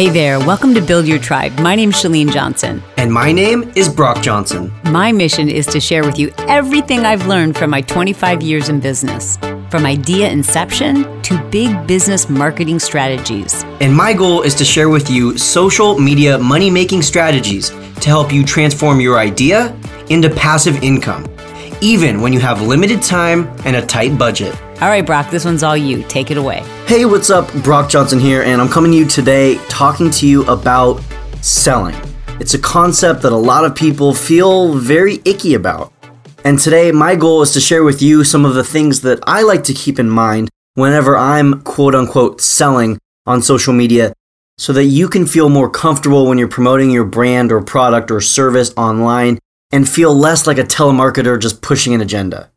Hey there, welcome to Build Your Tribe. My name's Chalene Johnson. And my name is Brock Johnson. My mission is to share with you everything I've learned from my 25 years in business, from idea inception to big business marketing strategies. And my goal is to share with you social media money making strategies to help you transform your idea into passive income, even when you have limited time and a tight budget. All right, Brock, this one's all you. Take it away. Hey, what's up? Brock Johnson here, and I'm coming to you today talking to you about selling. It's a concept that a lot of people feel very icky about. And today, my goal is to share with you some of the things that I like to keep in mind whenever I'm quote unquote selling on social media so that you can feel more comfortable when you're promoting your brand or product or service online and feel less like a telemarketer just pushing an agenda.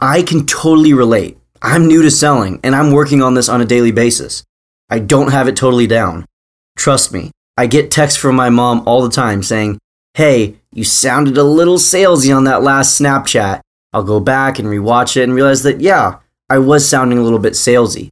I can totally relate. I'm new to selling and I'm working on this on a daily basis. I don't have it totally down. Trust me, I get texts from my mom all the time saying, Hey, you sounded a little salesy on that last Snapchat. I'll go back and rewatch it and realize that, yeah, I was sounding a little bit salesy.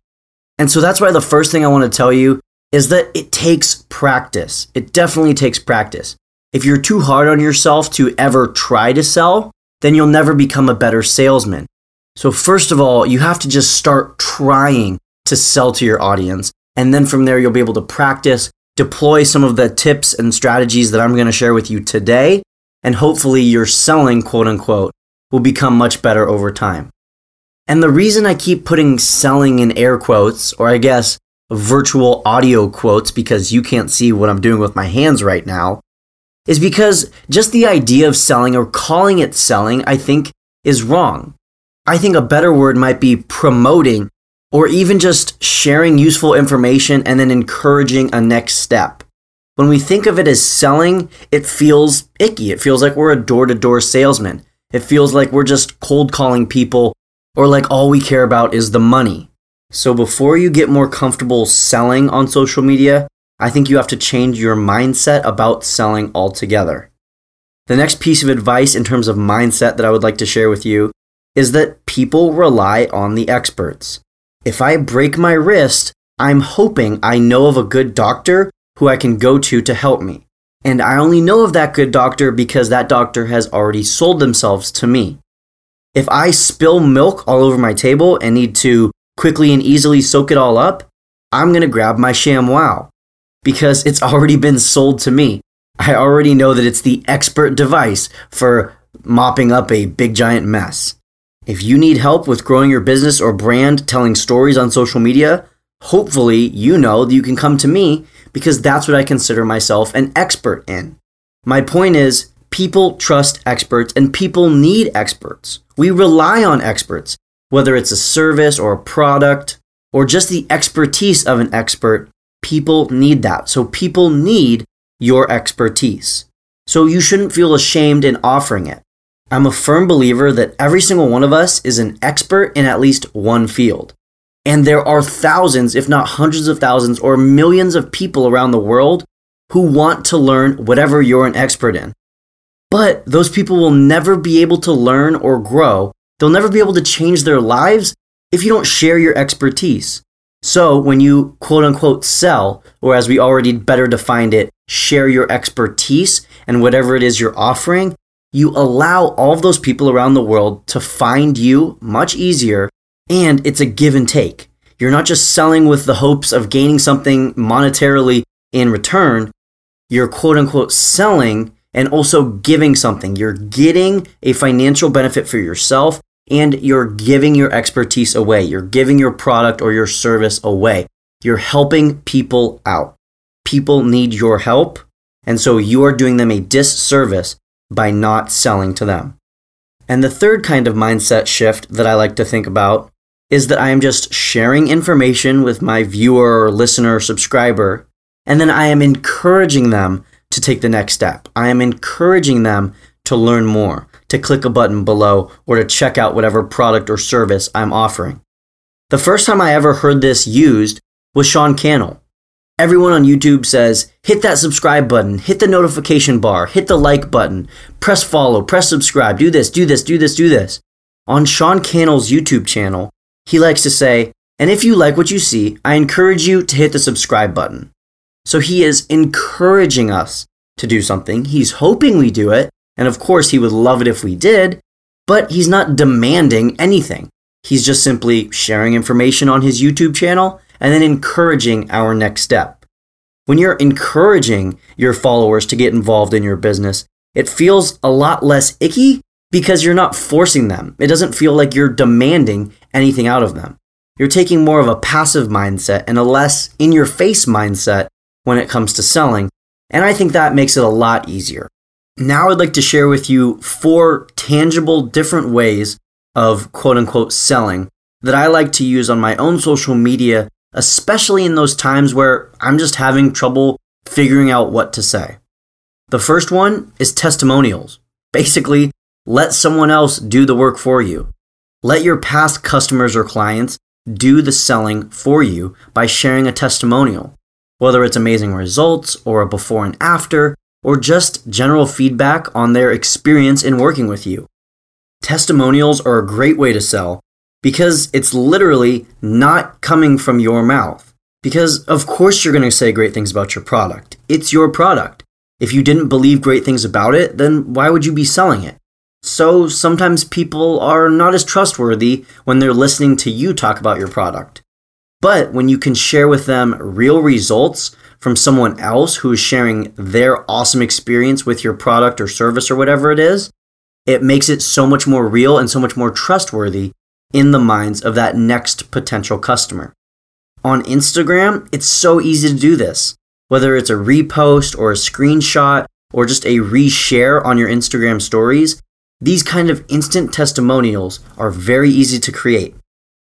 And so that's why the first thing I want to tell you is that it takes practice. It definitely takes practice. If you're too hard on yourself to ever try to sell, then you'll never become a better salesman. So, first of all, you have to just start trying to sell to your audience. And then from there, you'll be able to practice, deploy some of the tips and strategies that I'm going to share with you today. And hopefully, your selling, quote unquote, will become much better over time. And the reason I keep putting selling in air quotes, or I guess virtual audio quotes, because you can't see what I'm doing with my hands right now, is because just the idea of selling or calling it selling, I think, is wrong. I think a better word might be promoting or even just sharing useful information and then encouraging a next step. When we think of it as selling, it feels icky. It feels like we're a door to door salesman. It feels like we're just cold calling people or like all we care about is the money. So before you get more comfortable selling on social media, I think you have to change your mindset about selling altogether. The next piece of advice in terms of mindset that I would like to share with you is that people rely on the experts. If I break my wrist, I'm hoping I know of a good doctor who I can go to to help me. And I only know of that good doctor because that doctor has already sold themselves to me. If I spill milk all over my table and need to quickly and easily soak it all up, I'm going to grab my ShamWow because it's already been sold to me. I already know that it's the expert device for mopping up a big giant mess. If you need help with growing your business or brand, telling stories on social media, hopefully you know that you can come to me because that's what I consider myself an expert in. My point is, people trust experts and people need experts. We rely on experts, whether it's a service or a product or just the expertise of an expert. People need that. So people need your expertise. So you shouldn't feel ashamed in offering it. I'm a firm believer that every single one of us is an expert in at least one field. And there are thousands, if not hundreds of thousands, or millions of people around the world who want to learn whatever you're an expert in. But those people will never be able to learn or grow. They'll never be able to change their lives if you don't share your expertise. So when you quote unquote sell, or as we already better defined it, share your expertise and whatever it is you're offering, you allow all of those people around the world to find you much easier, and it's a give and take. You're not just selling with the hopes of gaining something monetarily in return. You're quote unquote selling and also giving something. You're getting a financial benefit for yourself and you're giving your expertise away. You're giving your product or your service away. You're helping people out. People need your help. And so you are doing them a disservice by not selling to them. And the third kind of mindset shift that I like to think about is that I am just sharing information with my viewer or listener or subscriber, and then I am encouraging them to take the next step. I am encouraging them to learn more, to click a button below, or to check out whatever product or service I'm offering. The first time I ever heard this used was Sean Cannell. Everyone on YouTube says, hit that subscribe button, hit the notification bar, hit the like button, press follow, press subscribe, do this, do this, do this, do this. On Sean Cannell's YouTube channel, he likes to say, and if you like what you see, I encourage you to hit the subscribe button. So he is encouraging us to do something. He's hoping we do it. And of course, he would love it if we did, but he's not demanding anything. He's just simply sharing information on his YouTube channel and then encouraging our next step. When you're encouraging your followers to get involved in your business, it feels a lot less icky because you're not forcing them. It doesn't feel like you're demanding anything out of them. You're taking more of a passive mindset and a less in your face mindset when it comes to selling. And I think that makes it a lot easier. Now I'd like to share with you four tangible different ways of quote unquote selling that I like to use on my own social media, especially in those times where I'm just having trouble figuring out what to say. The first one is testimonials. Basically, let someone else do the work for you. Let your past customers or clients do the selling for you by sharing a testimonial, whether it's amazing results or a before and after, or just general feedback on their experience in working with you. Testimonials are a great way to sell because it's literally not coming from your mouth. Because, of course, you're going to say great things about your product. It's your product. If you didn't believe great things about it, then why would you be selling it? So sometimes people are not as trustworthy when they're listening to you talk about your product. But when you can share with them real results from someone else who is sharing their awesome experience with your product or service or whatever it is, it makes it so much more real and so much more trustworthy in the minds of that next potential customer. On Instagram, it's so easy to do this. Whether it's a repost or a screenshot or just a reshare on your Instagram stories, these kind of instant testimonials are very easy to create.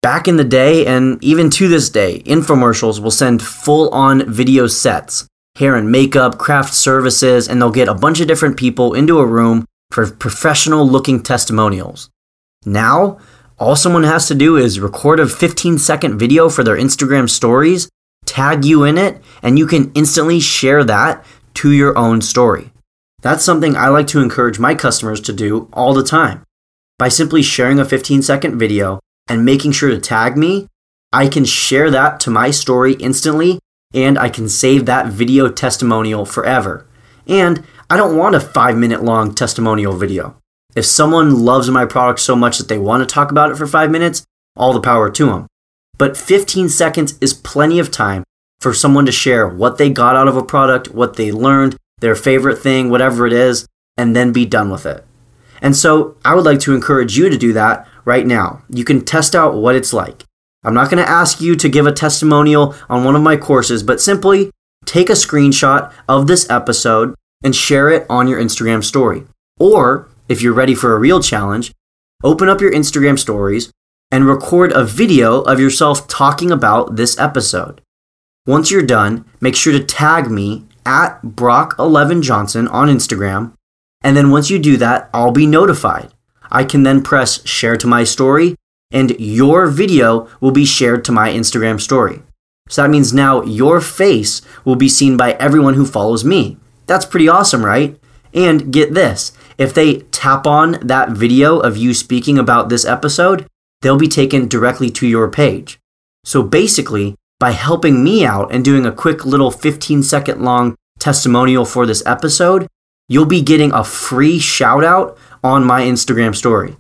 Back in the day, and even to this day, infomercials will send full on video sets, hair and makeup, craft services, and they'll get a bunch of different people into a room for professional looking testimonials. Now, all someone has to do is record a 15 second video for their Instagram stories, tag you in it, and you can instantly share that to your own story. That's something I like to encourage my customers to do all the time. By simply sharing a 15 second video and making sure to tag me, I can share that to my story instantly and I can save that video testimonial forever. And I don't want a five minute long testimonial video. If someone loves my product so much that they want to talk about it for five minutes, all the power to them. But 15 seconds is plenty of time for someone to share what they got out of a product, what they learned, their favorite thing, whatever it is, and then be done with it. And so I would like to encourage you to do that right now. You can test out what it's like. I'm not going to ask you to give a testimonial on one of my courses, but simply take a screenshot of this episode and share it on your Instagram story. Or, if you're ready for a real challenge, open up your Instagram stories and record a video of yourself talking about this episode. Once you're done, make sure to tag me at Brock11Johnson on Instagram. And then once you do that, I'll be notified. I can then press share to my story, and your video will be shared to my Instagram story. So that means now your face will be seen by everyone who follows me. That's pretty awesome, right? And get this if they tap on that video of you speaking about this episode, they'll be taken directly to your page. So basically, by helping me out and doing a quick little 15 second long testimonial for this episode, you'll be getting a free shout out on my Instagram story.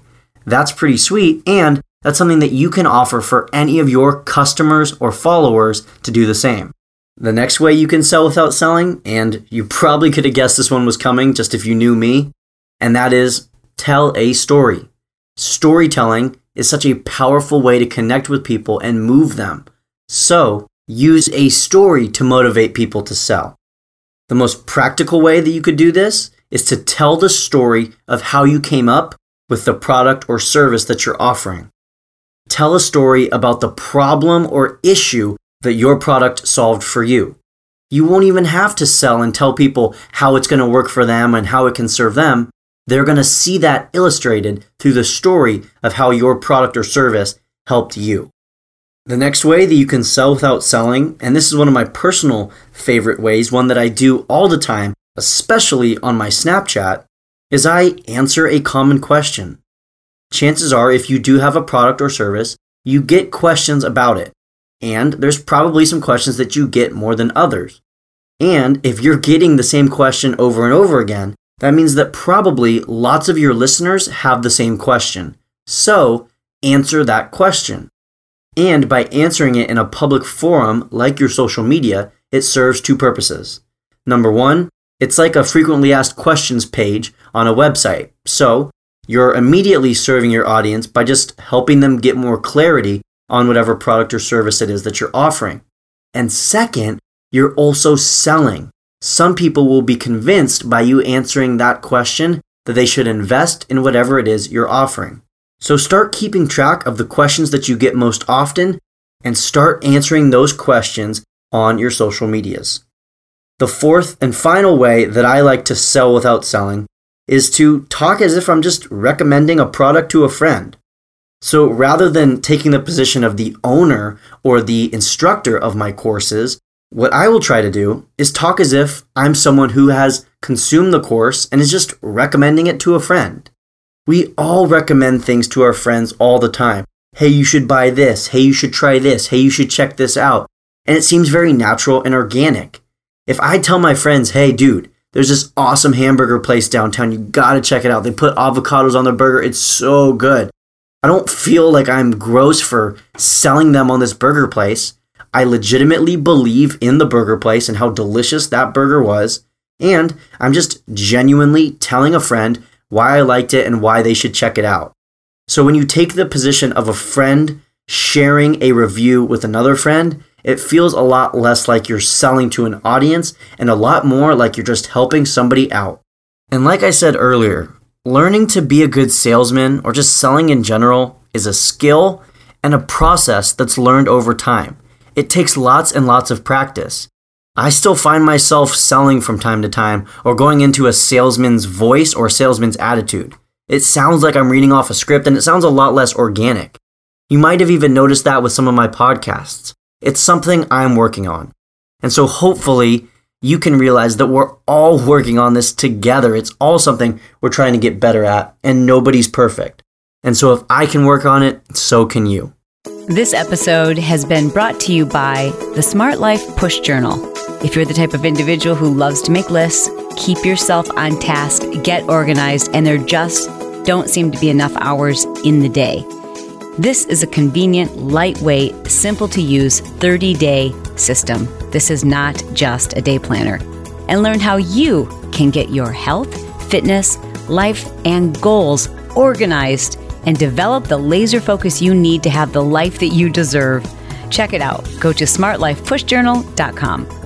That's pretty sweet, and that's something that you can offer for any of your customers or followers to do the same. The next way you can sell without selling, and you probably could have guessed this one was coming just if you knew me, and that is tell a story. Storytelling is such a powerful way to connect with people and move them. So, use a story to motivate people to sell. The most practical way that you could do this is to tell the story of how you came up with the product or service that you're offering. Tell a story about the problem or issue that your product solved for you. You won't even have to sell and tell people how it's going to work for them and how it can serve them. They're going to see that illustrated through the story of how your product or service helped you. The next way that you can sell without selling, and this is one of my personal favorite ways, one that I do all the time, especially on my Snapchat, is I answer a common question. Chances are, if you do have a product or service, you get questions about it and there's probably some questions that you get more than others. And if you're getting the same question over and over again, that means that probably lots of your listeners have the same question. So answer that question. And by answering it in a public forum like your social media, it serves two purposes. Number one, it's like a frequently asked questions page on a website. So you're immediately serving your audience by just helping them get more clarity on whatever product or service it is that you're offering. And second, you're also selling. Some people will be convinced by you answering that question that they should invest in whatever it is you're offering. So start keeping track of the questions that you get most often and start answering those questions on your social medias. The fourth and final way that I like to sell without selling is to talk as if I'm just recommending a product to a friend. So rather than taking the position of the owner or the instructor of my courses, what I will try to do is talk as if I'm someone who has consumed the course and is just recommending it to a friend. We all recommend things to our friends all the time. Hey, you should buy this. Hey, you should try this. Hey, you should check this out. And it seems very natural and organic. If I tell my friends, hey, dude, there's this awesome hamburger place downtown. You gotta check it out. They put avocados on their burger. It's so good. I don't feel like I'm gross for selling them on this burger place. I legitimately believe in the burger place and how delicious that burger was. And I'm just genuinely telling a friend why I liked it and why they should check it out. So when you take the position of a friend sharing a review with another friend, it feels a lot less like you're selling to an audience and a lot more like you're just helping somebody out. And like I said earlier, learning to be a good salesman or just selling in general is a skill and a process that's learned over time. It takes lots and lots of practice. I still find myself selling from time to time or going into a salesman's voice or salesman's attitude. It sounds like I'm reading off a script and it sounds a lot less organic. You might have even noticed that with some of my podcasts. It's something I'm working on. And so hopefully you can realize that we're all working on this together. It's all something we're trying to get better at, and nobody's perfect. And so if I can work on it, so can you. This episode has been brought to you by the Smart Life Push Journal. If you're the type of individual who loves to make lists, keep yourself on task, get organized, and there just don't seem to be enough hours in the day. This is a convenient, lightweight, simple to use 30 day system. This is not just a day planner. And learn how you can get your health, fitness, life, and goals organized and develop the laser focus you need to have the life that you deserve. Check it out. Go to smartlifepushjournal.com.